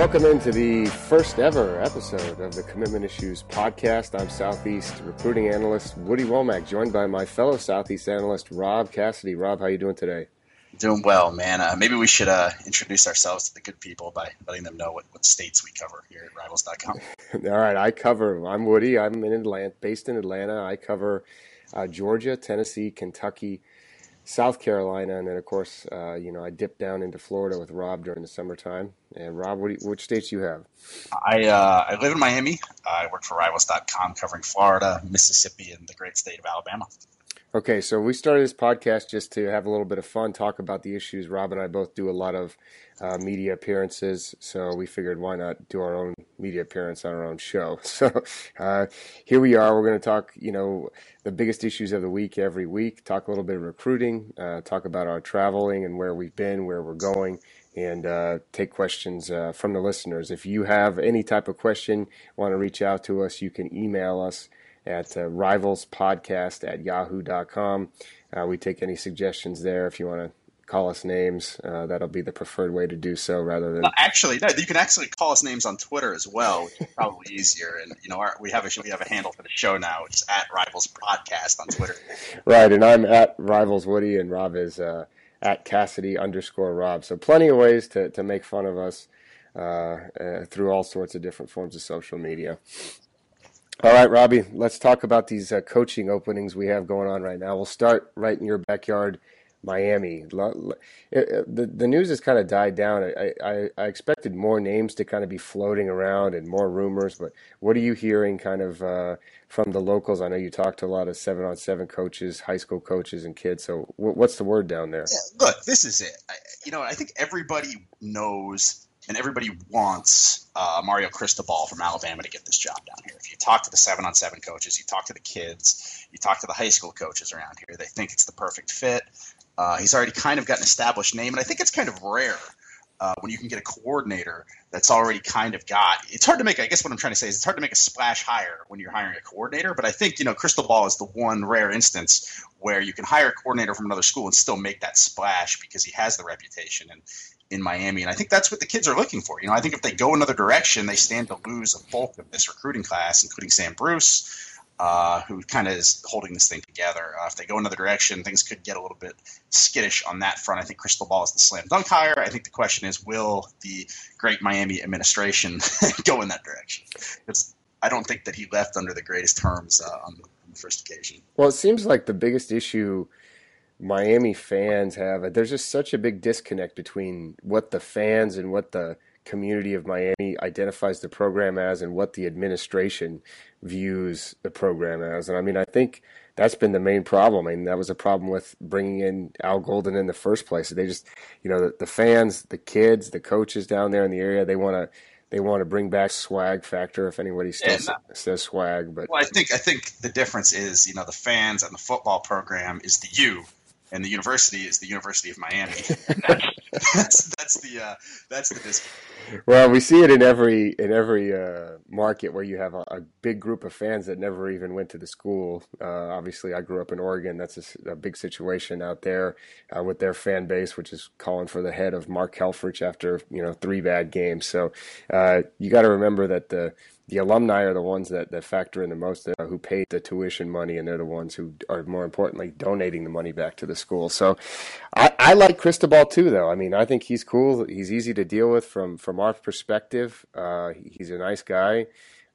Welcome into the first ever episode of the Commitment Issues podcast. I'm Southeast recruiting analyst Woody Womack, joined by my fellow Southeast analyst Rob Cassidy. Rob, how you doing today? Doing well, man. Uh, maybe we should uh, introduce ourselves to the good people by letting them know what, what states we cover here at Rivals.com. All right, I cover. I'm Woody. I'm in Atlanta, based in Atlanta. I cover uh, Georgia, Tennessee, Kentucky, South Carolina, and then of course, uh, you know, I dip down into Florida with Rob during the summertime. And Rob, what you, which states do you have? I uh, I live in Miami. I work for Rivals.com, covering Florida, Mississippi, and the great state of Alabama. Okay, so we started this podcast just to have a little bit of fun, talk about the issues. Rob and I both do a lot of uh, media appearances, so we figured why not do our own media appearance on our own show. So uh, here we are. We're going to talk, you know, the biggest issues of the week every week. Talk a little bit of recruiting. Uh, talk about our traveling and where we've been, where we're going, and uh, take questions uh, from the listeners. If you have any type of question, want to reach out to us, you can email us at uh, rivalspodcast at yahoo.com. Uh, we take any suggestions there if you want to call us names. Uh, that'll be the preferred way to do so rather than. actually, no, you can actually call us names on Twitter as well, which is probably easier. And, you know, our, we, have a, we have a handle for the show now, which is at Rivals Podcast on Twitter. right. And I'm at Rivals Woody, and Rob is uh, at Cassidy underscore Rob. So plenty of ways to, to make fun of us uh, uh, through all sorts of different forms of social media. All right, Robbie, let's talk about these uh, coaching openings we have going on right now. We'll start right in your backyard, Miami. The, the news has kind of died down. I, I, I, expected more names to kind of be floating around and more rumors, but what are you hearing kind of uh, from the locals? I know you talked to a lot of seven on seven coaches, high school coaches, and kids. So, what's the word down there? Yeah, look, this is it. I, you know, I think everybody knows and everybody wants uh, Mario Cristobal from Alabama to get this job down here. If you talk to the seven on seven coaches, you talk to the kids, you talk to the high school coaches around here, they think it's the perfect fit. Uh, he's already kind of got an established name, and I think it's kind of rare uh, when you can get a coordinator that's already kind of got. It's hard to make. I guess what I'm trying to say is it's hard to make a splash hire when you're hiring a coordinator. But I think you know Cristobal is the one rare instance where you can hire a coordinator from another school and still make that splash because he has the reputation and in Miami. And I think that's what the kids are looking for. You know, I think if they go another direction, they stand to lose a bulk of this recruiting class, including Sam Bruce, uh, who kind of is holding this thing together. Uh, if they go another direction, things could get a little bit skittish on that front. I think Cristobal is the slam dunk hire. I think the question is, will the great Miami administration go in that direction? It's, I don't think that he left under the greatest terms uh, on, on the first occasion. Well, it seems like the biggest issue – Miami fans have. There's just such a big disconnect between what the fans and what the community of Miami identifies the program as and what the administration views the program as. And I mean, I think that's been the main problem. I mean, that was a problem with bringing in Al Golden in the first place. They just, you know, the, the fans, the kids, the coaches down there in the area, they want to they want to bring back swag factor if anybody still yeah, uh, says swag but well i think i think the difference is you know the fans and the football program is the you and the university is the University of Miami. that's, that's the uh, that's the discount. Well, we see it in every in every uh, market where you have a, a, big group of fans that never even went to the school. Uh, obviously, I grew up in Oregon. That's a, a big situation out there uh, with their fan base, which is calling for the head of Mark Helfrich after you know three bad games. So uh, you got to remember that the the alumni are the ones that, that factor in the most, uh, who pay the tuition money, and they're the ones who are more importantly donating the money back to the school. So I, I like Cristobal too, though. I mean, I think he's cool. He's easy to deal with from from our perspective. Uh, he's a nice guy.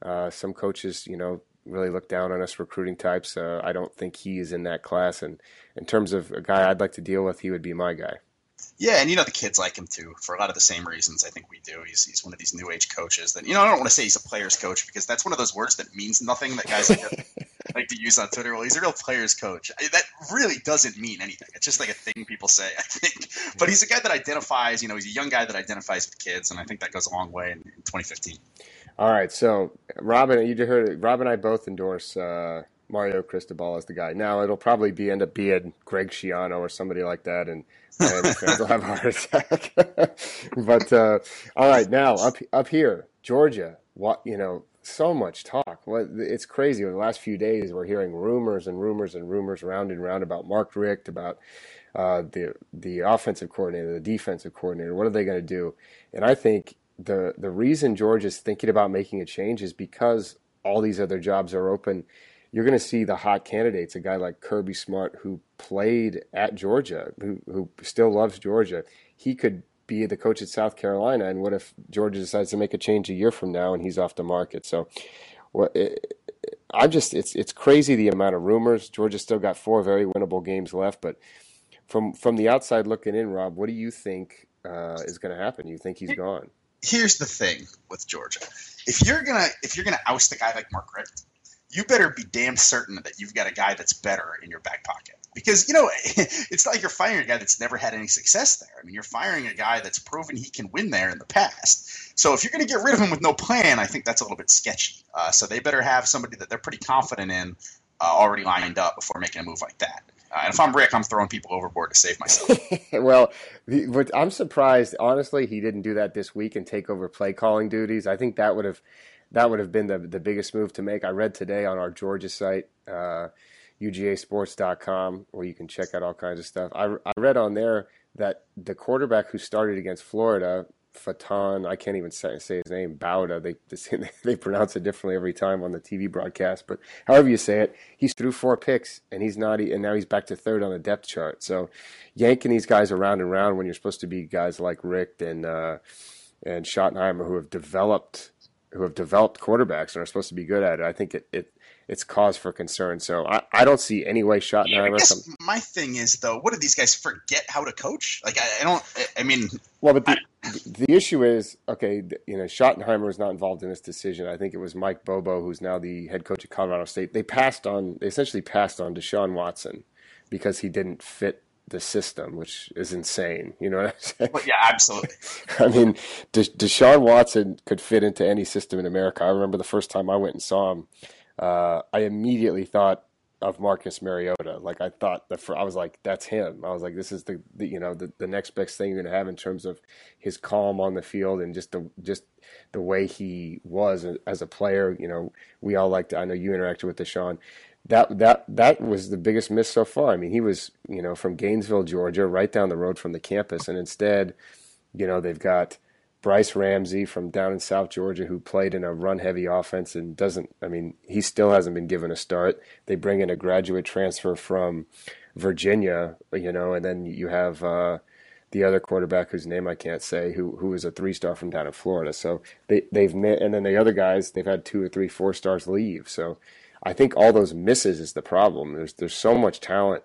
Uh, some coaches, you know, really look down on us recruiting types. Uh, I don't think he is in that class. And in terms of a guy I'd like to deal with, he would be my guy. Yeah, and you know the kids like him too for a lot of the same reasons. I think we do. He's he's one of these new age coaches that you know I don't want to say he's a player's coach because that's one of those words that means nothing that guys like, like to use on Twitter. Well, he's a real player's coach. That really doesn't mean anything. It's just like a thing people say. I think, but he's a guy that identifies. You know, he's a young guy that identifies with kids, and I think that goes a long way in, in 2015. All right, so Robin, you just heard it. Rob and I both endorse. Uh, Mario Cristobal as the guy. Now it'll probably be end up being Greg Schiano or somebody like that, and Miami fans will have a heart attack. but uh, all right, now up up here, Georgia. What you know, so much talk. It's crazy. Over the last few days, we're hearing rumors and rumors and rumors round and round about Mark Richt, about uh, the the offensive coordinator, the defensive coordinator. What are they going to do? And I think the the reason George is thinking about making a change is because all these other jobs are open. You're going to see the hot candidates, a guy like Kirby Smart who played at Georgia, who who still loves Georgia. He could be the coach at South Carolina, and what if Georgia decides to make a change a year from now and he's off the market? So, what I'm just it's it's crazy the amount of rumors. Georgia still got four very winnable games left, but from from the outside looking in, Rob, what do you think uh, is going to happen? You think he's gone? Here's the thing with Georgia: if you're gonna if you're gonna oust a guy like Mark Richt, you better be damn certain that you've got a guy that's better in your back pocket. Because you know, it's not like you're firing a guy that's never had any success there. I mean, you're firing a guy that's proven he can win there in the past. So if you're going to get rid of him with no plan, I think that's a little bit sketchy. Uh, so they better have somebody that they're pretty confident in uh, already lined up before making a move like that. Uh, and if I'm Richt, I'm throwing people overboard to save myself. well, the, I'm surprised, honestly, he didn't do that this week and take over play calling duties. I think that would have that would have been the the biggest move to make. I read today on our Georgia site, uh, UGASports.com, where you can check out all kinds of stuff. I, I read on there that the quarterback who started against Florida Faton, I can't even say, say his name, Bauta. They they pronounce it differently every time on the TV broadcast, but however you say it, he's threw four picks and he's not, and now he's back to third on the depth chart. So yanking these guys around and around when you're supposed to be guys like Richt and uh, and Schottenheimer who have developed who have developed quarterbacks and are supposed to be good at it. I think it, it it's cause for concern. So I, I don't see any way Schottenheimer. Yeah, my thing is though, what do these guys forget how to coach? Like I, I don't. I, mean, well, but the, I, the issue is okay. You know, Schottenheimer was not involved in this decision. I think it was Mike Bobo, who's now the head coach of Colorado State. They passed on. They essentially passed on Deshaun Watson because he didn't fit the system, which is insane. You know what I'm saying? Well, yeah, absolutely. I mean, De- Deshaun Watson could fit into any system in America. I remember the first time I went and saw him uh, I immediately thought of Marcus Mariota. Like I thought the I was like, that's him. I was like, this is the, the you know the, the next best thing you're gonna have in terms of his calm on the field and just the just the way he was as a player. You know, we all liked. I know you interacted with Deshaun. That that that was the biggest miss so far. I mean, he was you know from Gainesville, Georgia, right down the road from the campus, and instead, you know, they've got Brice Ramsey from down in South Georgia, who played in a run heavy offense and doesn't, I mean, he still hasn't been given a start. They bring in a graduate transfer from Virginia, you know, and then you have uh, the other quarterback whose name I can't say, who who is a three star from down in Florida. So they, they've met, and then the other guys, they've had two or three four stars leave. So I think all those misses is the problem. There's, there's so much talent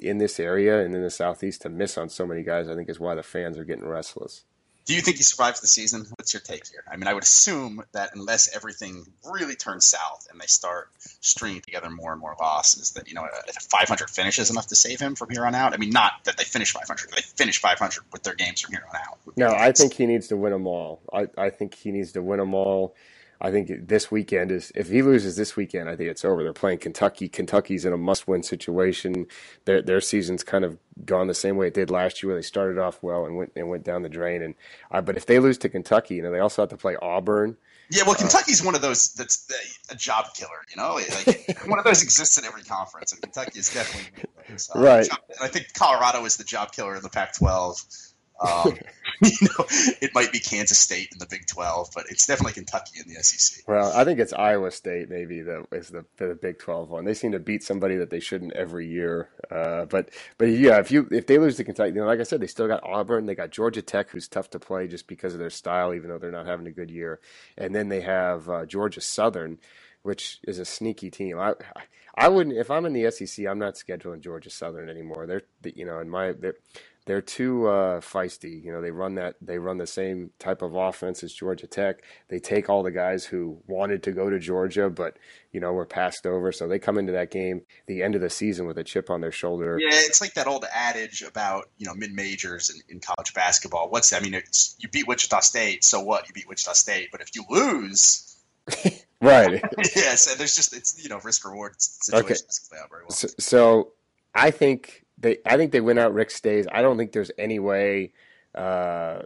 in this area and in the Southeast to miss on so many guys, I think is why the fans are getting restless. Do you think he survives the season? What's your take here? I mean, I would assume that unless everything really turns south and they start stringing together more and more losses, that you know, a 500 finish is enough to save him from here on out. I mean, not that they finish 500, they finish 500 with their games from here on out. No, I think he needs to win them all. I, I think he needs to win them all. I think this weekend is if he loses this weekend, I think it's over. They're playing Kentucky. Kentucky's in a must-win situation. Their their season's kind of gone the same way it did last year, where they started off well and went and went down the drain. And uh, but if they lose to Kentucky, you know they also have to play Auburn. Yeah, well, Kentucky's uh, one of those that's a job killer. You know, like one of those exists in every conference, and Kentucky is definitely so, right. I think Colorado is the job killer in the Pac-12. Um, you know, it might be Kansas State in the Big Twelve, but it's definitely Kentucky in the SEC. Well, I think it's Iowa State maybe that is the, the Big Twelve one. They seem to beat somebody that they shouldn't every year. Uh, but but yeah, if you if they lose to Kentucky, you know, like I said, they still got Auburn. They got Georgia Tech, who's tough to play just because of their style, even though they're not having a good year. And then they have uh, Georgia Southern, which is a sneaky team. I I wouldn't if I'm in the SEC, I'm not scheduling Georgia Southern anymore. They're you know in my they're too uh, feisty. You know, they run that they run the same type of offense as Georgia Tech. They take all the guys who wanted to go to Georgia, but you know were passed over. So they come into that game the end of the season with a chip on their shoulder. Yeah, it's like that old adage about you know mid majors in, in, college basketball. What's I mean, it's, you beat Wichita State, so what? You beat Wichita State, but if you lose. right. yes, and there's just it's you know risk reward situations okay. Well. So, so I think they I think they win out. Richt stays. I don't think there's any way uh,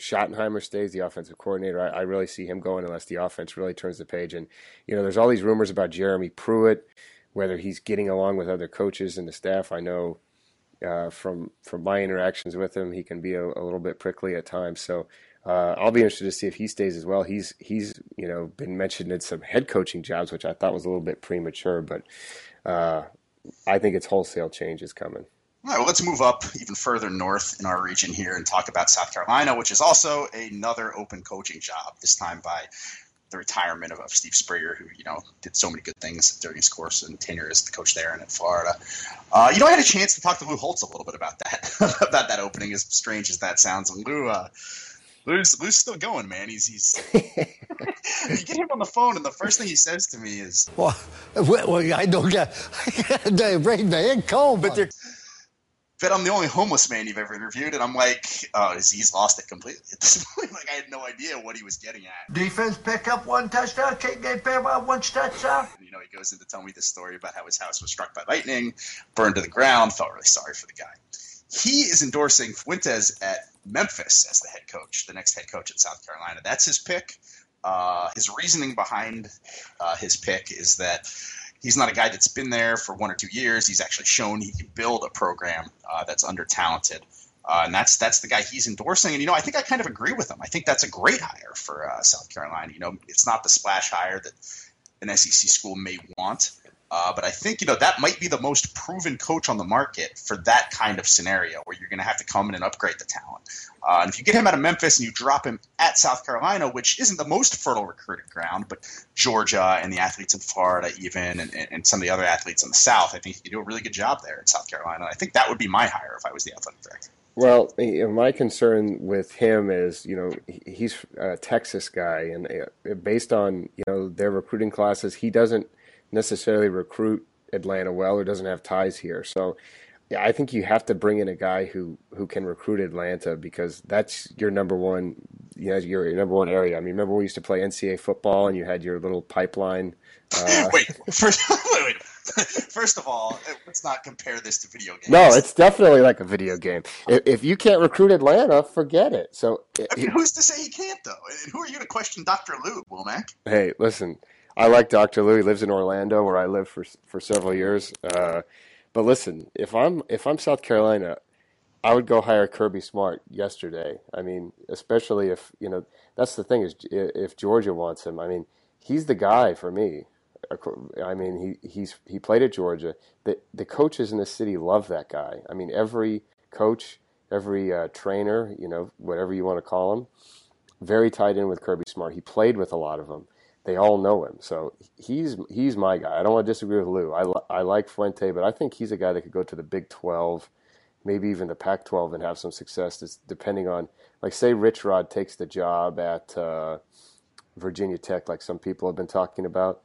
Schottenheimer stays the offensive coordinator. I, I, really see him going unless the offense really turns the page. And you know, there's all these rumors about Jeremy Pruitt, whether he's getting along with other coaches and the staff. I know uh, from from my interactions with him, he can be a, a, little bit prickly at times. So uh, I'll be interested to see if he stays as well. He's he's you know been mentioned in some head coaching jobs, which I thought was a little bit premature, but uh, I think it's wholesale changes coming. All right, well, let's move up even further north in our region here and talk about South Carolina, which is also another open coaching job. This time by the retirement of, of Steve Spurrier, who you know did so many good things during his course and tenure as the coach there and in Florida. Uh, you know, I had a chance to talk to Lou Holtz a little bit about that, about that opening. As strange as that sounds, and Lou, uh, Lou's, Lou's still going, man. He's he's. you get him on the phone, and the first thing he says to me is, "Well, well I don't get. they bring the income, but they're." Bet I'm the only homeless man you've ever interviewed. And I'm like, oh, he's lost it completely at this point. Like, I had no idea what he was getting at. Defense pick up one touchdown, can't get paid by one touchdown. And, you know, he goes into tell me this story about how his house was struck by lightning, burned to the ground, felt really sorry for the guy. He is endorsing Fuentes at Memphis as the head coach, the next head coach at South Carolina. That's his pick. Uh, his reasoning behind uh, his pick is that he's not a guy that's been there for one or two years. He's actually shown he can build a program uh, that's under talented. Uh, and that's that's the guy he's endorsing. And you know, I think I kind of agree with him. I think that's a great hire for uh, South Carolina. You know, it's not the splash hire that an SEC school may want, uh, but I think you know that might be the most proven coach on the market for that kind of scenario, where you're going to have to come in and upgrade the talent. Uh, and if you get him out of Memphis and you drop him at South Carolina, which isn't the most fertile recruiting ground, but Georgia and the athletes in Florida, even, and, and some of the other athletes in the South, I think you do a really good job there in South Carolina. I think that would be my hire if I was the athletic director. Well, my concern with him is, you know, he's a Texas guy, and uh, based on you know their recruiting classes, he doesn't necessarily recruit Atlanta well or doesn't have ties here. So yeah, I think you have to bring in a guy who who can recruit Atlanta because that's your number one, you know, your, your number one area. I mean, remember we used to play NCAA football and you had your little pipeline. Uh, wait, first, wait, wait. First of all, let's not compare this to video games. No, it's definitely like a video game. If, if you can't recruit Atlanta, forget it. So, I mean, who's to say he can't though? And who are you to question Dr. Lou, Womack? Hey, listen, I like Dr. Lou. He lives in Orlando, where I lived for for several years. Uh, but listen, if I'm if I'm South Carolina, I would go hire Kirby Smart yesterday. I mean, especially if you know that's the thing is if Georgia wants him. I mean, he's the guy for me. I mean, he he's he played at Georgia. The the coaches in the city love that guy. I mean, every coach, every uh, trainer, you know, whatever you want to call him, very tied in with Kirby Smart. He played with a lot of them they all know him. So he's he's my guy. I don't want to disagree with Lou. I, I like Fuente, but I think he's a guy that could go to the Big 12, maybe even the Pac 12 and have some success. It's depending on, like, say Rich Rod takes the job at uh, Virginia Tech, like some people have been talking about.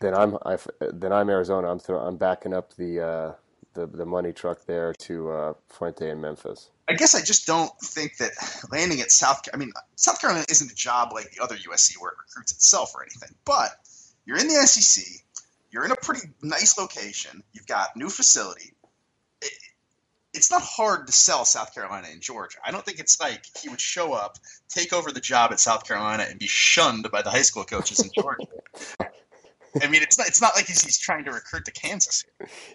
Then I'm I, then I'm Arizona. I'm throw, I'm backing up the uh, the the money truck there to uh, Fuente in Memphis. I guess I just don't think that landing at South. I mean, South Carolina isn't a job like the other USC where it recruits itself or anything. But you're in the SEC. You're in a pretty nice location. You've got new facility. It, it's not hard to sell South Carolina and Georgia. I don't think it's like he would show up, take over the job at South Carolina, and be shunned by the high school coaches in Georgia. I mean, it's not. It's not like he's, he's trying to recruit to Kansas.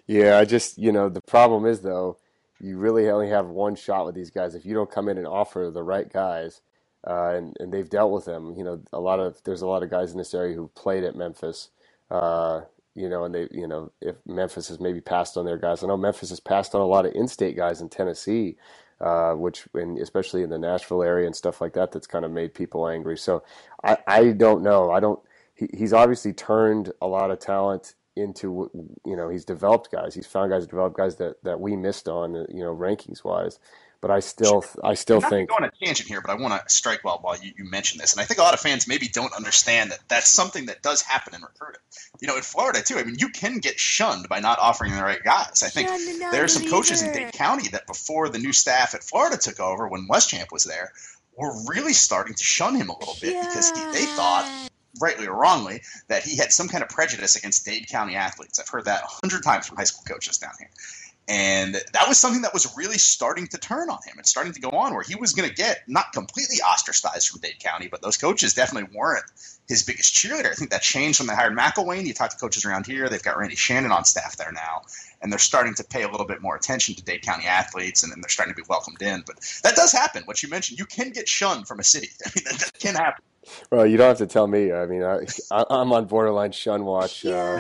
Yeah, I just you know the problem is though you really only have one shot with these guys. If you don't come in and offer the right guys, uh, and and they've dealt with them, you know, a lot of there's a lot of guys in this area who played at Memphis. Uh, you know, and they, you know, if Memphis has maybe passed on their guys, I know Memphis has passed on a lot of in-state guys in Tennessee, uh, which, in, especially in the Nashville area and stuff like that, that's kind of made people angry. So I, I don't know. I don't he, he's obviously turned a lot of talent into you know he's developed guys. He's found guys developed guys that that we missed on you know rankings wise. But I still I still Not think going on a tangent here but I want to strike while while you, you mention this and I think a lot of fans maybe don't understand that that's something that does happen in recruiting. You know in Florida too I mean you can get shunned by not offering the right guys. I think there are some coaches in Dade County that before the new staff at Florida took over when Muschamp was there were really starting to shun him a little bit yeah. because he, they thought rightly or wrongly, that he had some kind of prejudice against Dade County athletes. I've heard that a hundred times from high school coaches down here. And that was something that was really starting to turn on him and starting to go on where he was going to get not completely ostracized from Dade County, but those coaches definitely weren't his biggest cheerleader. I think that changed when they hired McElwain. You talk to coaches around here, they've got Randy Shannon on staff there now, and they're starting to pay a little bit more attention to Dade County athletes, and then they're starting to be welcomed in. But that does happen. What you mentioned, you can get shunned from a city. I mean, that, can happen. Well, you don't have to tell me. I mean, I, am on borderline shun watch. Uh,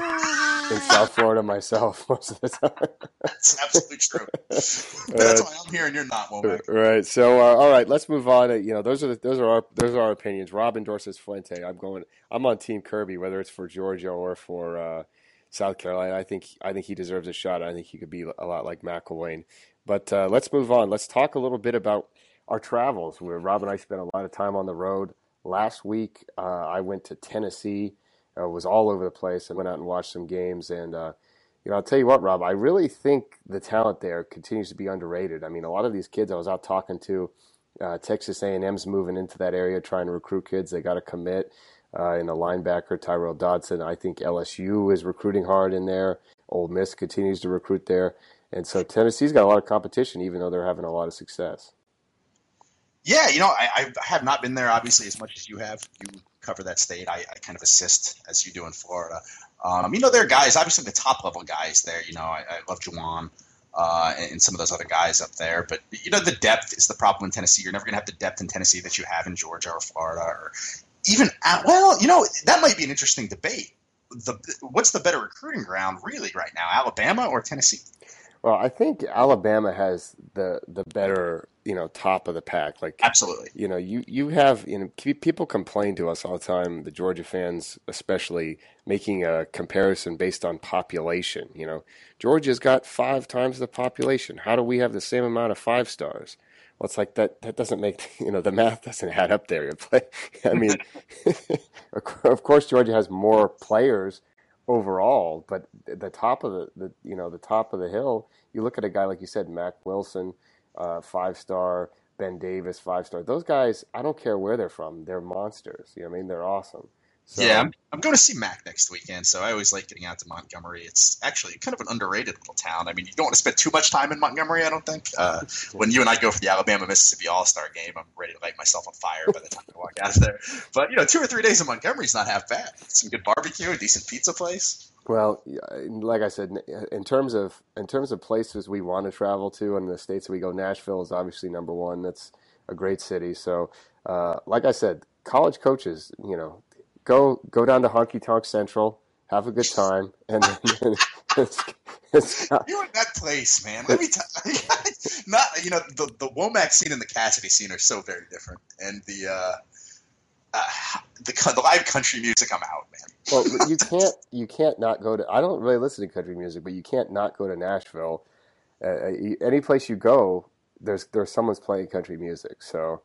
in South Florida myself most of the time. That's absolutely true. that's why I'm here and you're not, Womack. Right. So, uh, all right, let's move on. You know, those are the, those are our those are our opinions. Rob endorses Fuente. I'm going. I'm on Team Kirby, whether it's for Georgia or for uh, South Carolina. I think I think he deserves a shot. I think he could be a lot like McElwain. But uh, let's move on. Let's talk a little bit about our travels. Where Rob and I spent a lot of time on the road. Last week, uh, I went to Tennessee uh, was all over the place. I went out and watched some games, and uh, you know, I'll tell you what, Rob, I really think the talent there continues to be underrated. I mean, a lot of these kids I was out talking to, uh, Texas A&M's moving into that area trying to recruit kids. They got to commit. Uh, in the linebacker Tyrel Dodson, I think LSU is recruiting hard in there. Ole Miss continues to recruit there, and so Tennessee's got a lot of competition, even though they're having a lot of success. Yeah, you know, I, I have not been there obviously as much as you have. You cover that state. I, I kind of assist as you do in Florida. Um, you know, there are guys, obviously the top level guys there. You know, I, I love Juwan uh, and some of those other guys up there. But you know, the depth is the problem in Tennessee. You're never going to have the depth in Tennessee that you have in Georgia or Florida or even at, well, you know, that might be an interesting debate. The what's the better recruiting ground really right now, Alabama or Tennessee? Well, I think Alabama has the the better you know top of the pack. Like absolutely, you know you you have you know people complain to us all the time, the Georgia fans especially, making a comparison based on population. You know, Georgia's got five times the population. How do we have the same amount of five stars? Well, it's like that. That doesn't make you know the math doesn't add up there. I mean, of course Georgia has more players overall, but the top of the, the you know the top of the hill, you look at a guy like you said, Mack Wilson, uh, five star, Ben Davis, five star. Those guys, I don't care where they're from, they're monsters. You know I mean? They're awesome. So, yeah, I'm, I'm, going to see Mack next weekend, so I always like getting out to Montgomery. It's actually kind of an underrated little town. I mean, you don't want to spend too much time in Montgomery, I don't think. Uh, when you and I go for the Alabama Mississippi All Star game, I'm ready to light myself on fire by the time I walk out of there. But you know, two or three days in Montgomery is not half bad. Some good barbecue, a decent pizza place. Well, like I said, in terms of in terms of places we want to travel to, and the states we go, Nashville is obviously number one. That's a great city. So, uh, like I said, college coaches, you know, go go down to Honky Tonk Central, have a good time, and then it's, it's not, you're in that place, man. Let me tell not you know the the Womack scene and the Cassidy scene are so very different, and the uh, uh, the the live country music, I'm out, man. well, you can't you can't not go to. I don't really listen to country music, but you can't not go to Nashville. Uh, uh any place you go, there's there's someone's playing country music. So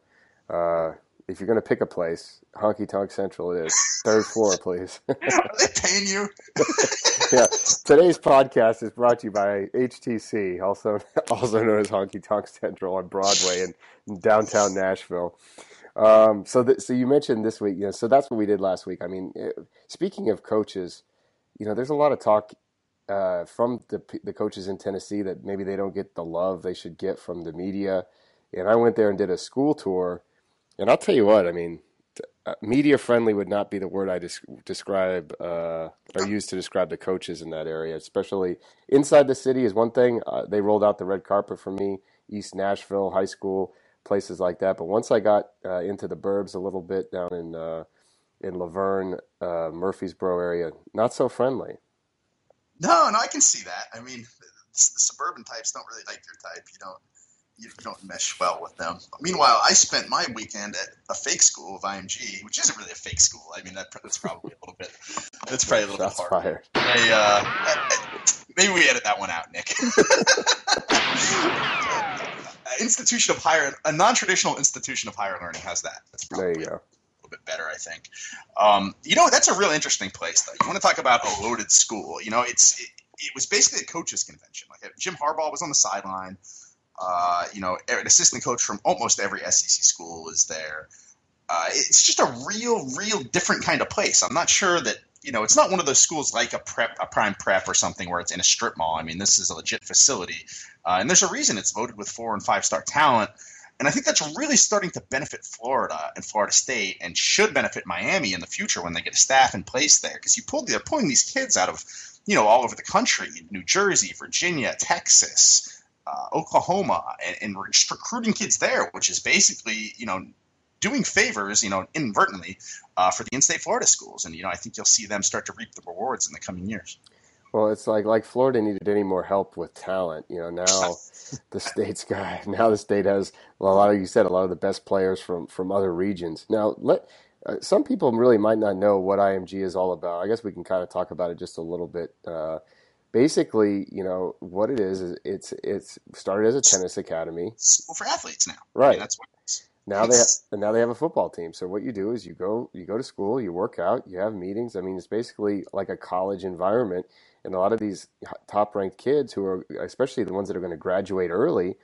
uh, if you're going to pick a place, Honky Tonk Central it is. Third floor, please. Are they paying you? yeah. Today's podcast is brought to you by HTC, also also known as Honky Tonk Central on Broadway in downtown Nashville. Um, so, th- so you mentioned this week, you know, so that's what we did last week. I mean, it, speaking of coaches, you know, there's a lot of talk uh, from the the coaches in Tennessee that maybe they don't get the love they should get from the media. And I went there and did a school tour and I'll tell you what, I mean, uh, media friendly would not be the word I des- describe uh, or use to describe the coaches in that area. Especially inside the city is one thing. Uh, they rolled out the red carpet for me, East Nashville High School, places like that. But once I got uh, into the burbs a little bit down in uh, in La Vergne, uh, Murfreesboro area, not so friendly. No, no, I can see that. I mean, the, the suburban types don't really like your type. You don't you don't mesh well with them. Meanwhile, I spent my weekend at a fake school of IMG, which isn't really a fake school. I mean, that, that's probably a little bit. That's probably a little that's bit hard. They, uh, maybe we edit that one out, Nick. institution of higher, a non-traditional institution of higher learning has that. That's probably there you go. A little bit better, I think. Um, you know, that's a real interesting place, though. You want to talk about a loaded school? You know, it's it, it was basically a coaches convention. Like Jim Harbaugh was on the sideline. Uh, you know, an assistant coach from almost every SEC school is there. Uh, it's just a real, real different kind of place. I'm not sure that you know, it's not one of those schools like a prep, a prime prep or something where it's in a strip mall. I mean, this is a legit facility, uh, and there's a reason it's voted with four and five star talent. And I think that's really starting to benefit Florida and Florida State, and should benefit Miami in the future when they get a staff in place there. Because you pulled, they're pulling these kids out of, you know, all over the country, New Jersey, Virginia, Texas, uh, Oklahoma, and, and recruiting kids there, which is basically, you know, doing favors, you know, inadvertently uh, for the in-state Florida schools. And you know, I think you'll see them start to reap the rewards in the coming years. Well, it's like like Florida needed any more help with talent. You know, now the state's got now the state has well, a lot of you said a lot of the best players from from other regions. Now, let uh, some people really might not know what IMG is all about. I guess we can kind of talk about it just a little bit. Uh, basically, you know, what it is is it's it's started as a tennis academy. Well, for athletes now, right? I mean, that's what now they ha- now they have a football team. So what you do is you go you go to school, you work out, you have meetings. I mean, it's basically like a college environment. And a lot of these top ranked kids who are, especially the ones that are going to graduate early,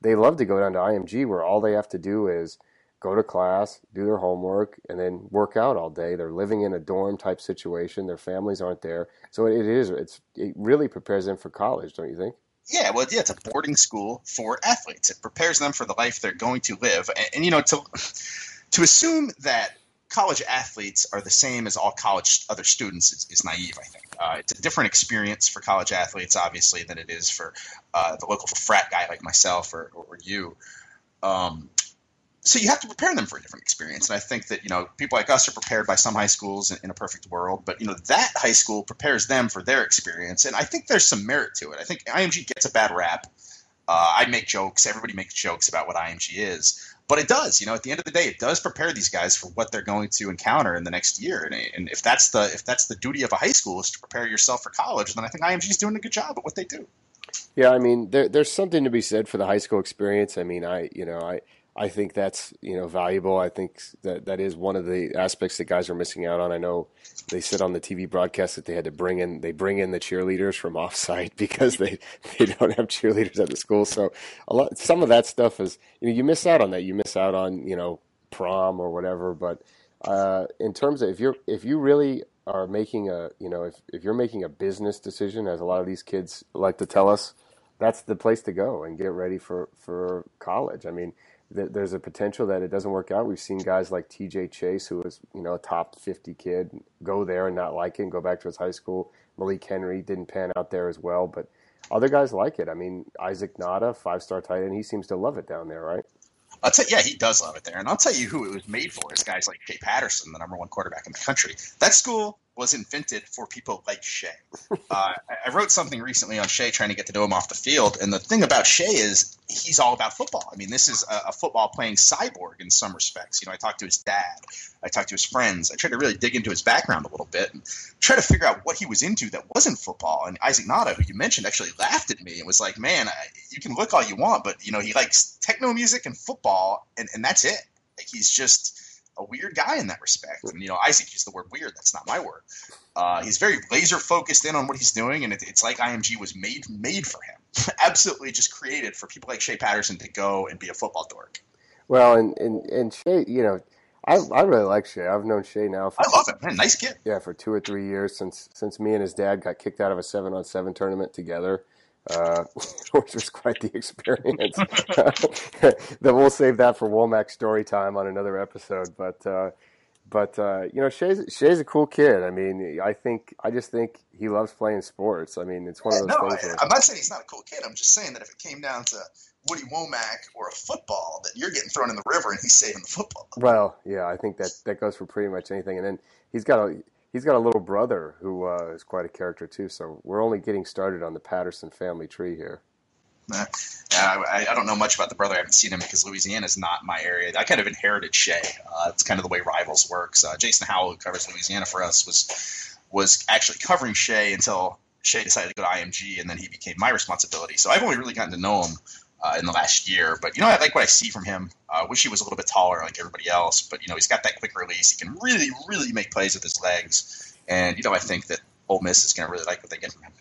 they love to go down to IMG where all they have to do is go to class, do their homework, and then work out all day. They're living in a dorm type situation. Their families aren't there, so it is. It's it really prepares them for college, don't you think? Yeah, well, yeah, it's a boarding school for athletes. It prepares them for the life they're going to live, and, and you know, to to assume that college athletes are the same as all college other students is, is naive. I think uh, it's a different experience for college athletes, obviously, than it is for uh, the local frat guy like myself or, or you. Um, so you have to prepare them for a different experience. And I think that you know people like us are prepared by some high schools in, in, a perfect world, but you know that high school prepares them for their experience. And I think there's some merit to it. I think IMG gets a bad rap. Uh, I make jokes. Everybody makes jokes about what IMG is, but it does. You know, at the end of the day, it does prepare these guys for what they're going to encounter in the next year. And, and if that's the if that's the duty of a high school is to prepare yourself for college, then I think IMG is doing a good job at what they do. Yeah, I mean, there, there's something to be said for the high school experience. I mean, I you know I I think that's you know valuable. I think that that is one of the aspects that guys are missing out on. I know they said on the TV broadcast that they had to bring in they bring in the cheerleaders from offsite because they they don't have cheerleaders at the school. So a lot some of that stuff is you know you miss out on that. You miss out on you know prom or whatever. But uh, in terms of if you're if you really are making a you know if if you're making a business decision, as a lot of these kids like to tell us, that's the place to go and get ready for for college. I mean there's a potential that it doesn't work out. We've seen guys like T.J. Chase, who was you know a top 50 kid, go there and not like it and go back to his high school. Malik Henry didn't pan out there as well, but other guys like it. I mean, Isaac Nauta, five star tight end, he seems to love it down there, right? I'll tell yeah, he does love it there, and I'll tell you who it was made for is guys like Shea Patterson, the number one quarterback in the country. That school was invented for people like Shea. Uh, I wrote something recently on Shea trying to get to know him off the field, and the thing about Shea is he's all about football. I mean, this is a, a, football playing cyborg in some respects. You know, I talked to his dad, I talked to his friends, I tried to really dig into his background a little bit and try to figure out what he was into that wasn't football. And Isaac Nauta, who you mentioned, actually laughed at me and was like, "Man, I, you can look all you want, but you know, he likes techno music and football, and, and that's it. Like, he's just." A weird guy in that respect. And you know, Isaac used the word weird. That's not my word. Uh, he's very laser focused in on what he's doing, and it, it's like IMG was made made for him. Absolutely, just created for people like Shea Patterson to go and be a football dork. Well, and and and Shea, you know. I, I really like Shea. I've known Shea now. For, I love him. Man, nice kid. Yeah, for two or three years since since me and his dad got kicked out of a seven on seven tournament together uh, which was quite the experience. that we'll save that for Womack story time on another episode. But uh, but uh, you know, Shay's Shea's a cool kid. I mean, I think I just think he loves playing sports. I mean, it's one of those no, things. I, I'm not saying he's not a cool kid. I'm just saying that if it came down to Woody Womack or a football, that you're getting thrown in the river and he's saving the football. Well, yeah, I think that that goes for pretty much anything. And then he's got a he's got a little brother who uh, is quite a character too. So we're only getting started on the Patterson family tree here. Uh, I, I, don't know much about the brother. I haven't seen him because Louisiana is not my area. I kind of inherited Shea. Uh, it's kind of the way Rivals works. Uh, Jason Howell, who covers Louisiana for us, was was actually covering Shea until Shea decided to go to IMG, and then he became my responsibility. So I've only really gotten to know him uh, in the last year. But you know, I like what I see from him. I uh, wish he was a little bit taller like everybody else, but you know, he's got that quick release. He can really, really make plays with his legs, and you know, I think that Ole Miss is going to really like what they get from him.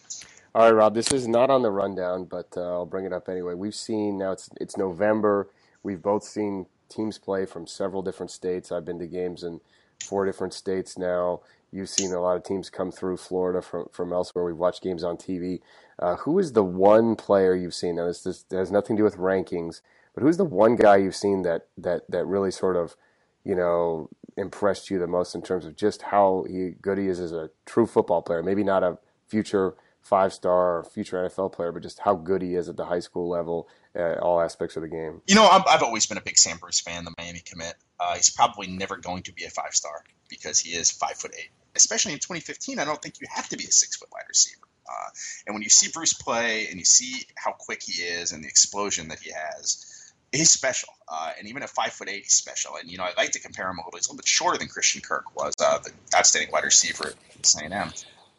All right, Rob. This is not on the rundown, but uh, I'll bring it up anyway. We've seen now it's it's November. We've both seen teams play from several different states. I've been to games in four different states now. You've seen a lot of teams come through Florida from from elsewhere. We've watched games on TV. Uh, who is the one player you've seen? Now, this, this has nothing to do with rankings, but who's the one guy you've seen that that that really sort of, you know, impressed you the most in terms of just how he, good he is as a true football player? Maybe not a future five star future NFL player, but just how good he is at the high school level, at all aspects of the game. You know, I've, I've always been a big Sam Bruce fan, the Miami commit. Uh, he's probably never going to be a five star because he is five foot eight. Especially in 2015, I don't think you have to be a six foot wide receiver. Uh, and when you see Bruce play and you see how quick he is and the explosion that he has, he's special. Uh, and even at five foot eight, he's special. And you know, I like to compare him a little. He's a little bit shorter than Christian Kirk was, uh, the outstanding wide receiver at St. M.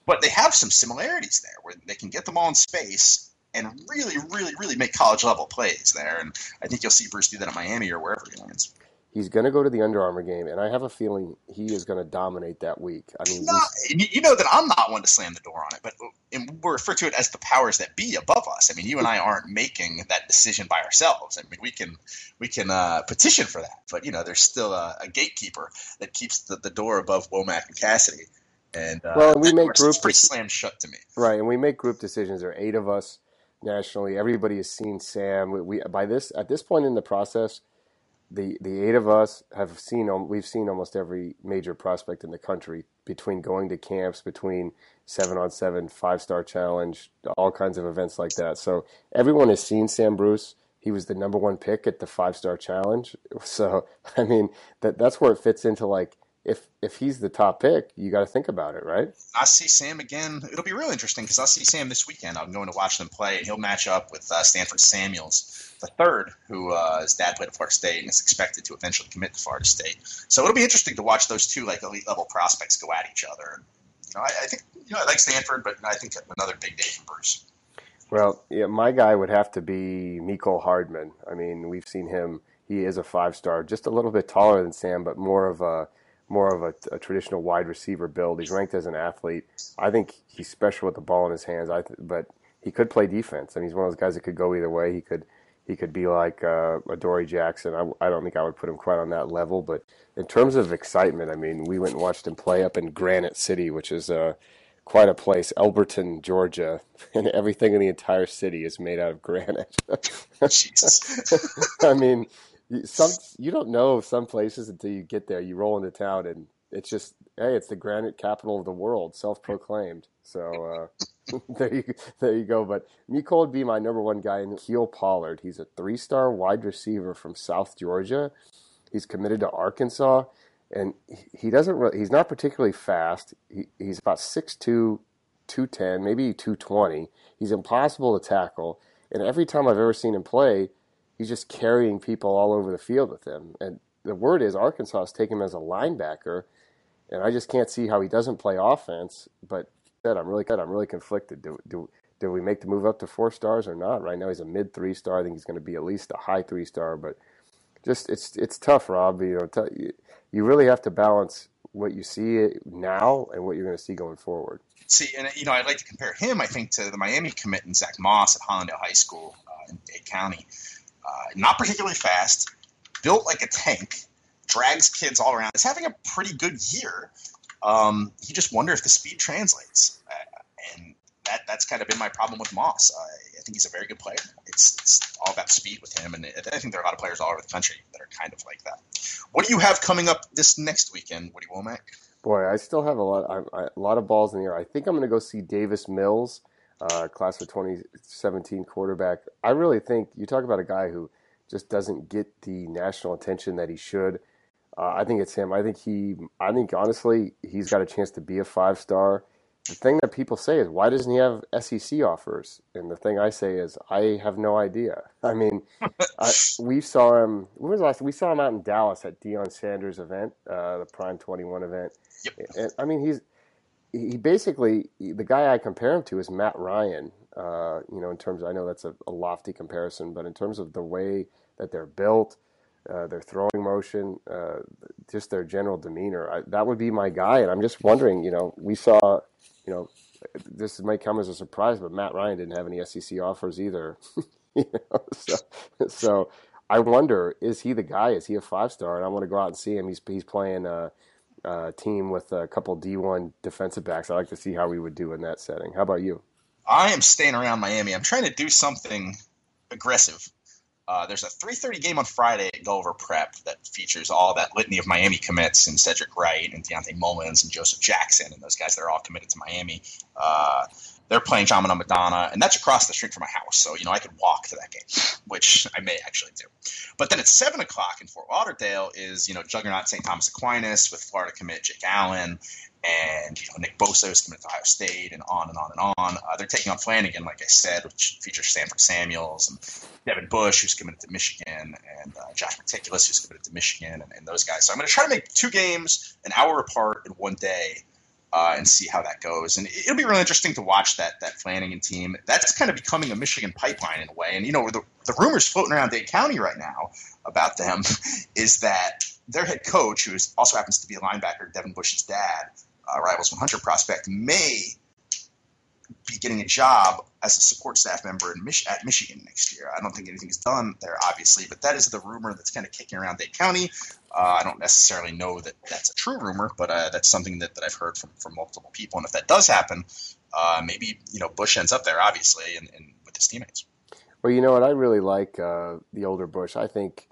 But they have some similarities there, where they can get the ball in space and really, really, really make college level plays there. And I think you'll see Bruce do that at Miami or wherever he lands. He's going to go to the Under Armour game, and I have a feeling he is going to dominate that week. I mean, no, you know that I'm not one to slam the door on it, but we refer to it as the powers that be above us. I mean, you and I aren't making that decision by ourselves. I mean, we can we can uh, petition for that, but you know, there's still a, a gatekeeper that keeps the, the door above Womack and Cassidy. And uh, well, we make group pretty slammed shut to me, right? And we make group decisions. There are eight of us nationally. Everybody has seen Sam. We, we by this at this point in the process the the eight of us have seen we've seen almost every major prospect in the country between going to camps, between seven on seven, five star challenge, all kinds of events like that. So everyone has seen Sam Bruce. He was the number one pick at the five star challenge. So I mean that that's where it fits into like if if he's the top pick, you got to think about it, right? I see Sam again. It'll be real interesting because I'll see Sam this weekend. I'm going to watch them play, and he'll match up with uh, Stanford Samuels, the third, who uh, his dad played at Florida State and is expected to eventually commit to Florida State. So it'll be interesting to watch those two like elite level prospects go at each other. You know, I, I think you know I like Stanford, but I think another big day for Bruce. Well, yeah, my guy would have to be Mecole Hardman. I mean, we've seen him. He is a five star, just a little bit taller than Sam, but more of a more of a, a, traditional wide receiver build. He's ranked as an athlete. I think he's special with the ball in his hands. I th- but he could play defense. I mean, he's one of those guys that could go either way. He could he could be like uh, Dory Jackson. I, I don't think I would put him quite on that level, but in terms of excitement, I mean, we went and watched him play up in Granite City, which is uh, quite a place, Elberton, Georgia, and everything in the entire city is made out of granite. I mean, some you don't know some places until you get there. You roll into town and it's just hey, it's the granite capital of the world, self-proclaimed. So uh, there you there you go. But Mecole would be my number one guy in Keel Pollard. He's a three-star wide receiver from South Georgia. He's committed to Arkansas, and he doesn't. Really, he's not particularly fast. He, he's about 6'2", 210, maybe two twenty. He's impossible to tackle, and every time I've ever seen him play he's just carrying people all over the field with him. And the word is Arkansas is taking him as a linebacker, and I just can't see how he doesn't play offense. But said I'm really good, I'm really conflicted. Do do do we make the move up to four stars or not? Right now he's a mid three star. I think he's going to be at least a high three star, but just it's it's tough, Rob. You know, t- you really have to balance what you see now and what you're going to see going forward. See, and you know, I'd like to compare him, I think, to the Miami commit and Zack Moss at Hallandale High School uh, in Dade County. Uh, not particularly fast, built like a tank, drags kids all around. Is having a pretty good year. Um, you just wonder if the speed translates, uh, and that that's kind of been my problem with Moss. Uh, I think he's a very good player. It's, it's all about speed with him, and I think there are a lot of players all over the country that are kind of like that. What do you have coming up this next weekend, Woody Womack? Boy, I still have a lot, I, I, a lot of balls in the air. I think I'm going to go see Davis Mills uh, class of 2017 quarterback. I really think you talk about a guy who just doesn't get the national attention that he should. Uh, I think it's him. I think he. I think honestly, he's got a chance to be a five star. The thing that people say is, why doesn't he have SEC offers? And the thing I say is, I have no idea. I mean, I, we saw him. When was last? We saw him out in Dallas at Deion Sanders' event, uh, the Prime Twenty One event. Yep. And, I mean, he's he basically the guy I compare him to is Matt Ryan. Uh, you know, in terms of, I know that's a, a, lofty comparison, but in terms of the way that they're built, uh, their throwing motion, uh, just their general demeanor, I, that would be my guy. And I'm just wondering, you know, we saw, you know, this might come as a surprise, but Matt Ryan didn't have any SEC offers either. you know, so, so I wonder, is he the guy? Is he a five star? And I want to go out and see him. He's he's playing uh, team with a couple D1 defensive backs. I like to see how we would do in that setting. How about you? I am staying around Miami. I'm trying to do something aggressive. Uh, there's a 3:30 game on Friday at Gulliver Prep that features all that litany of Miami commits and Cedric Wright and Deontay Mullins and Joseph Jackson and those guys that are all committed to Miami. Uh, they're playing Chaminade-Madonna, and that's across the street from my house. So, you know, I could walk to that game, which I may actually do. But then at 7 o'clock in Fort Lauderdale is, you know, Juggernaut St. Thomas Aquinas with Florida commit Jake Allen and, you know, Nick Bosa is committed to Ohio State and on and on and on. Uh, they're taking on Flanagan, like I said, which features Sanford Samuels and Devin Bush, who's committed to Michigan, and uh, Josh Metellus, who's committed to Michigan, and, and those guys. So I'm going to try to make two games an hour apart in one day uh, and see how that goes. And it'll be really interesting to watch that that Flanagan team. That's kind of becoming a Michigan pipeline in a way. And you know, the, the rumors floating around Dade County right now about them is that their head coach, who is, also happens to be a linebacker, Devin Bush's dad, uh, Rivals 100 prospect, may be getting a job as a support staff member in Mich- at Michigan next year. I don't think anything's done there, obviously, but that is the rumor that's kind of kicking around Dade County. Uh, I don't necessarily know that that's a true rumor, but uh, that's something that, that I've heard from, from multiple people. And if that does happen, uh, maybe you know Bush ends up there, obviously, and, and with his teammates. Well, you know what? I really like uh, the older Bush. I think,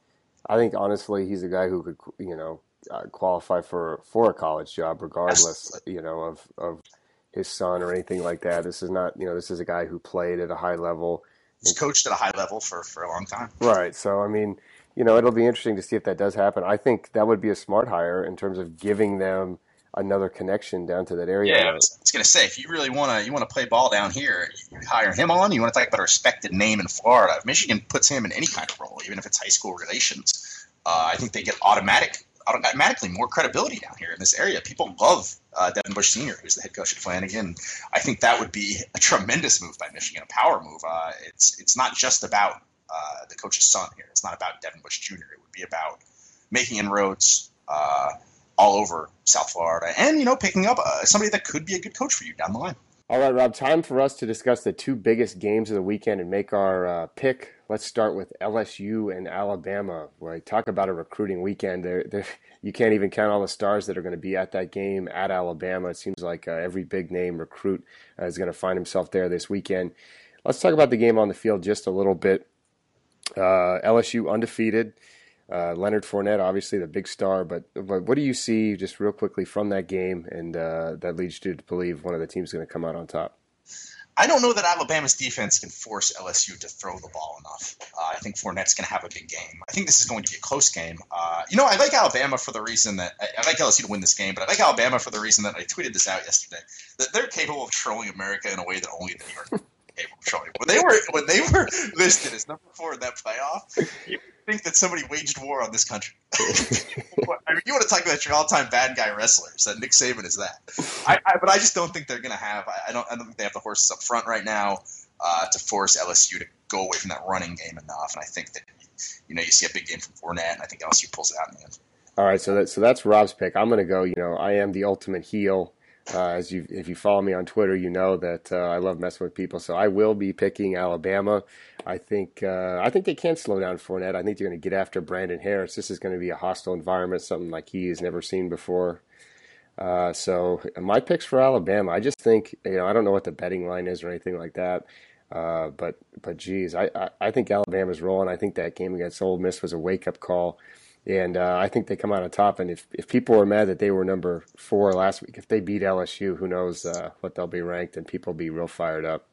I think honestly, he's a guy who could, you know, uh, qualify for for a college job, regardless, Absolutely. you know, of of his son or anything like that. This is not, you know, this is a guy who played at a high level. He's coached at a high level for, for a long time. Right. So, I mean, you know, it'll be interesting to see if that does happen. I think that would be a smart hire in terms of giving them another connection down to that area. Yeah, I was, was going to say, if you really want to, you want to play ball down here, you hire him on. You want to talk about a respected name in Florida. If Michigan puts him in any kind of role, even if it's high school relations, uh, I think they get automatic automatically more credibility down here in this area. People love uh, Devin Bush Sr., who's the head coach at Flanagan. I think that would be a tremendous move by Michigan, a power move. Uh, it's it's not just about uh, the coach's son here. It's not about Devin Bush Jr. It would be about making inroads uh, all over South Florida, and you know, picking up uh, somebody that could be a good coach for you down the line. All right, Rob. Time for us to discuss the two biggest games of the weekend and make our uh, pick Let's start with LSU and Alabama, where talk about a recruiting weekend. There, there, you can't even count all the stars that are going to be at that game at Alabama. It seems like uh, every big name recruit uh, is going to find himself there this weekend. Let's talk about the game on the field just a little bit. Uh, LSU undefeated. Uh, Leonard Fournette, obviously the big star, but, but what do you see just real quickly from that game, and uh, that leads you to believe one of the teams is going to come out on top? I don't know that Alabama's defense can force LSU to throw the ball enough. Uh, I think Fournette's going to have a big game. I think this is going to be a close game. Uh, you know, I like Alabama for the reason that I, I, like LSU to win this game, but I like Alabama for the reason that I tweeted this out yesterday that they're capable of trolling America in a way that only the New York capable of trolling. When they were when they were listed as number four in that playoff, you think that somebody waged war on this country. I mean, you want to talk about your all-time bad guy wrestlers? That Nick Saban is that. I, I, but I just don't think they're going to have. I, I, don't. I don't think they have the horses up front right now uh, to force LSU to go away from that running game enough. And I think that you know you see a big game from Fournette, and I think LSU pulls it out in the end. All right, so that so that's Rob's pick. I'm going to go. You know, I am the ultimate heel. Uh, as you, if you follow me on Twitter, you know that uh, I love messing with people. So I will be picking Alabama. I think uh, I think they can slow down Fournette. I think they're going to get after Brandon Harris. This is going to be a hostile environment, something like he has never seen before. Uh, so my picks for Alabama. I just think you know I don't know what the betting line is or anything like that. Uh, but but geez, I, I, I think Alabama's rolling. I think that game against Ole Miss was a wake up call and uh, I think they come out on top. And if, if people are mad that they were number four last week, if they beat LSU, who knows uh, what they'll be ranked, and people will be real fired up.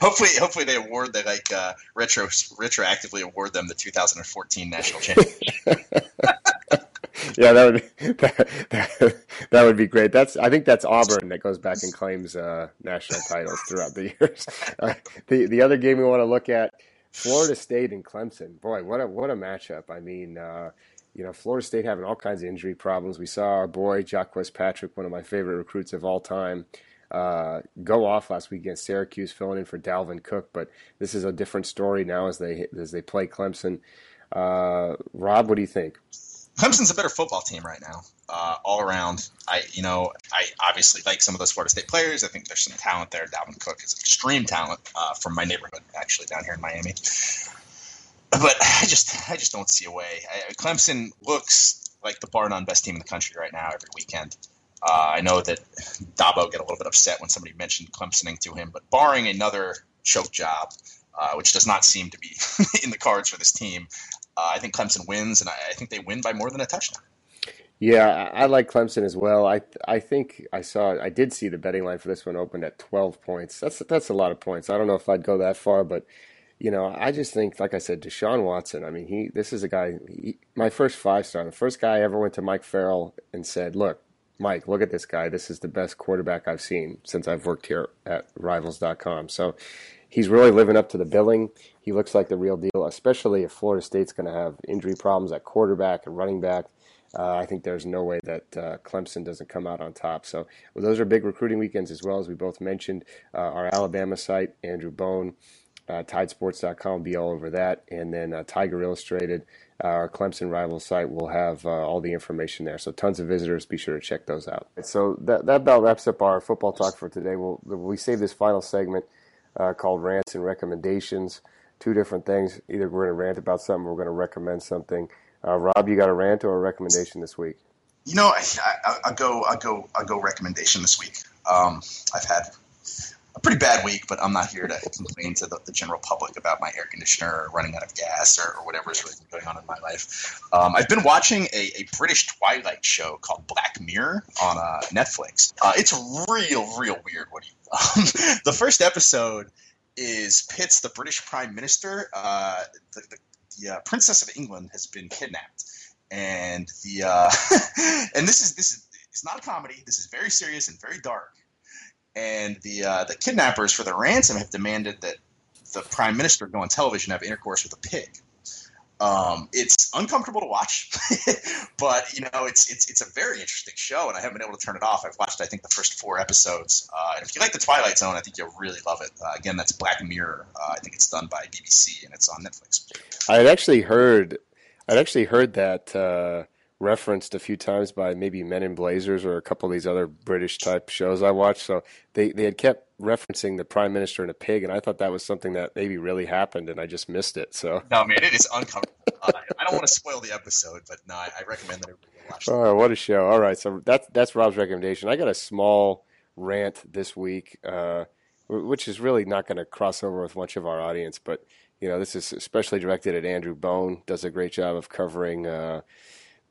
Hopefully, hopefully they award they like uh, retro retroactively award them the 2014 national championship. yeah, that would be, that, that, that, would be great. That's I think that's Auburn that goes back and claims uh, national titles throughout the years. Uh, the the other game we want to look at. Florida State and Clemson. Boy, what a what a matchup! I mean, uh, you know, Florida State having all kinds of injury problems. We saw our boy Jacques Patrick, one of my favorite recruits of all time, uh, go off last week against Syracuse, filling in for Dalvin Cook. But this is a different story now as they as they play Clemson. Uh, Rob, what do you think? Clemson's a better football team right now, uh, all around. I, you know, I obviously like some of those Florida State players. I think there's some talent there. Dalvin Cook is an extreme talent uh, from my neighborhood, actually down here in Miami but I just I just don't see a way. I, Clemson looks like the bar none best team in the country right now every weekend. Uh, I know that Dabo get a little bit upset when somebody mentioned Clemsoning to him, but barring another choke job, uh, which does not seem to be in the cards for this team, uh, I think Clemson wins, and I, I, think they win by more than a touchdown. Yeah, I, like Clemson as well. I I think I saw I did see the betting line for this one opened at twelve points. That's that's a lot of points. I don't know if I'd go that far, but you know, I just think, like I said, Deshaun Watson. I mean, he this is a guy. He, my first five star, the first guy I ever went to Mike Farrell and said, "Look, Mike, look at this guy. This is the best quarterback I've seen since I've worked here at Rivals.com." So he's really living up to the billing. He looks like the real deal, especially if Florida State's going to have injury problems at quarterback and running back. Uh, I think there's no way that uh, Clemson doesn't come out on top. So well, those are big recruiting weekends as well as we both mentioned. Uh, our Alabama site, Andrew Bone uh, Tidesports.com will be all over that. And then uh, Tiger Illustrated, our Clemson rival site, will have uh, all the information there. So tons of visitors. Be sure to check those out. So that, that about wraps up our football talk for today. We'll, we save this final segment uh, called Rants and Recommendations. Two different things. Either we're going to rant about something or we're going to recommend something. Uh, Rob, you got a rant or a recommendation this week? You know, I, I, I go, I go, I go recommendation this week. Um, I've had a pretty bad week, but I'm not here to complain to the, the, general public about my air conditioner running out of gas or, or whatever is really going on in my life. Um, I've been watching a, a, British Twilight show called Black Mirror on uh, Netflix. Uh, it's real, real weird. What do you, um, the first episode is Pitts, the British Prime Minister. Uh, the, the, the uh, Princess of England has been kidnapped, and the uh, and this is this is it's not a comedy. This is very serious and very dark and the uh, the kidnappers for the ransom have demanded that the prime minister go on television and have intercourse with a pig. Um, it's uncomfortable to watch, but you know it's it's it's a very interesting show, and I haven't been able to turn it off. I've watched I think the first four episodes, uh, and if you like the Twilight Zone, I think you'll really love it. Uh, again, that's Black Mirror. Uh, I think it's done by BBC and it's on Netflix. I had actually heard, I'd actually heard that uh, referenced a few times by maybe Men in Blazers or a couple of these other British type shows I watched. So they, they had kept referencing the prime minister and a pig, and I thought that was something that maybe really happened, and I just missed it. So no, man, it is uncomfortable. Uh, I don't want to spoil the episode, but no, I, I recommend that everybody watch. It. Oh, what a show! All right, so that's that's Rob's recommendation. I got a small rant this week, uh, which is really not going to cross over with much of our audience, but you know, this is especially directed at Andrew Bone. Does a great job of covering. Uh,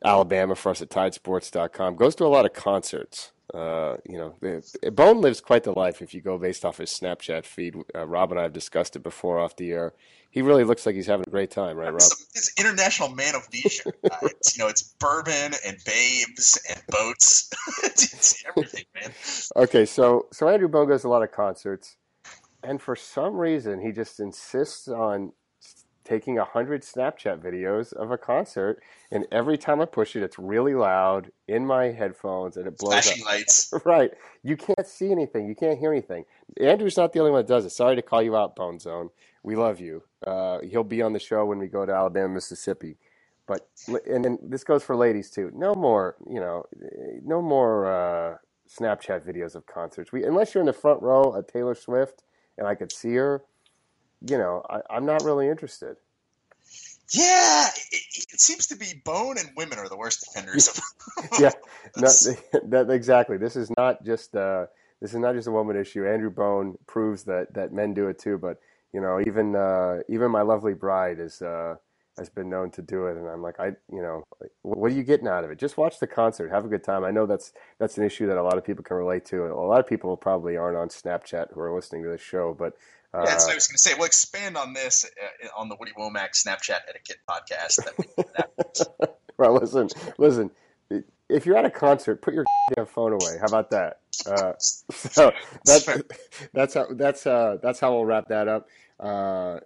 Alabama for us at tidesports.com. Goes to a lot of concerts. Uh, you know, Bone lives quite the life if you go based off his Snapchat feed. Uh, Rob and I have discussed it before off the air. He really looks like he's having a great time, right, Rob? It's international man of leisure. Uh, it's, you know, it's bourbon and babes and boats. it's everything, man. Okay, so so Andrew Bone goes to a lot of concerts, and for some reason he just insists on taking a hundred Snapchat videos of a concert, and every time I push it, it's really loud in my headphones, and it blows Flashing up. lights. Right, you can't see anything, you can't hear anything. Andrew's not the only one that does it. Sorry to call you out, Bone Zone. We love you. Uh, he'll be on the show when we go to Alabama, Mississippi. But and, and this goes for ladies too. No more, you know, no more uh, Snapchat videos of concerts. We unless you're in the front row at Taylor Swift and I could see her you know, I, I'm not really interested. Yeah, it, it, seems to be Bone and women are the worst offenders. Of, yeah, that, that, exactly. This is not just uh, this is not just a woman issue. Andrew Bone proves that that men do it too. But you know, even uh, even my lovely bride is uh, has been known to do it, and I'm like, I you know, what are you getting out of it? Just watch the concert, have a good time. I know that's that's an issue that a lot of people can relate to. A lot of people probably aren't on Snapchat who are listening to this show, but yeah, that's what I was going to say. We'll expand on this uh, on the Woody Wommack Snapchat etiquette podcast. well, listen, listen. If you're at a concert, put your damn phone away. How about that? Uh, so that's that's how that's uh, that's how we'll wrap that up. Uh,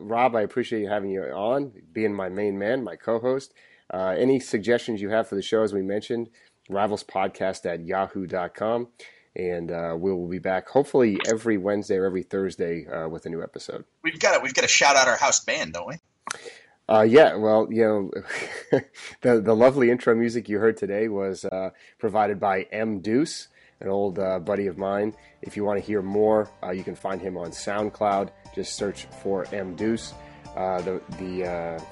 Rob, I appreciate you having you on, being my main man, my co-host. Uh, any suggestions you have for the show, as we mentioned, rivalspodcast at yahoo.com and uh, we will be back hopefully every Wednesday or every Thursday uh, with a new episode. We've got to, we've got to shout out our house band, don't we? Uh, yeah, well, you know, the the lovely intro music you heard today was uh, provided by M Deuce, an old uh, buddy of mine. If you want to hear more, uh, you can find him on SoundCloud. Just search for M Deuce. the the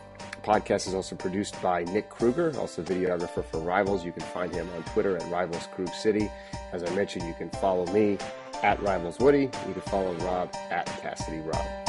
podcast is also produced by Nick Kruger, also videographer for Rivals. You can find him on Twitter at Rivals Krug City. As I mentioned, you can follow me at Rivals Woody. You can follow Rob at Cassidy Rob.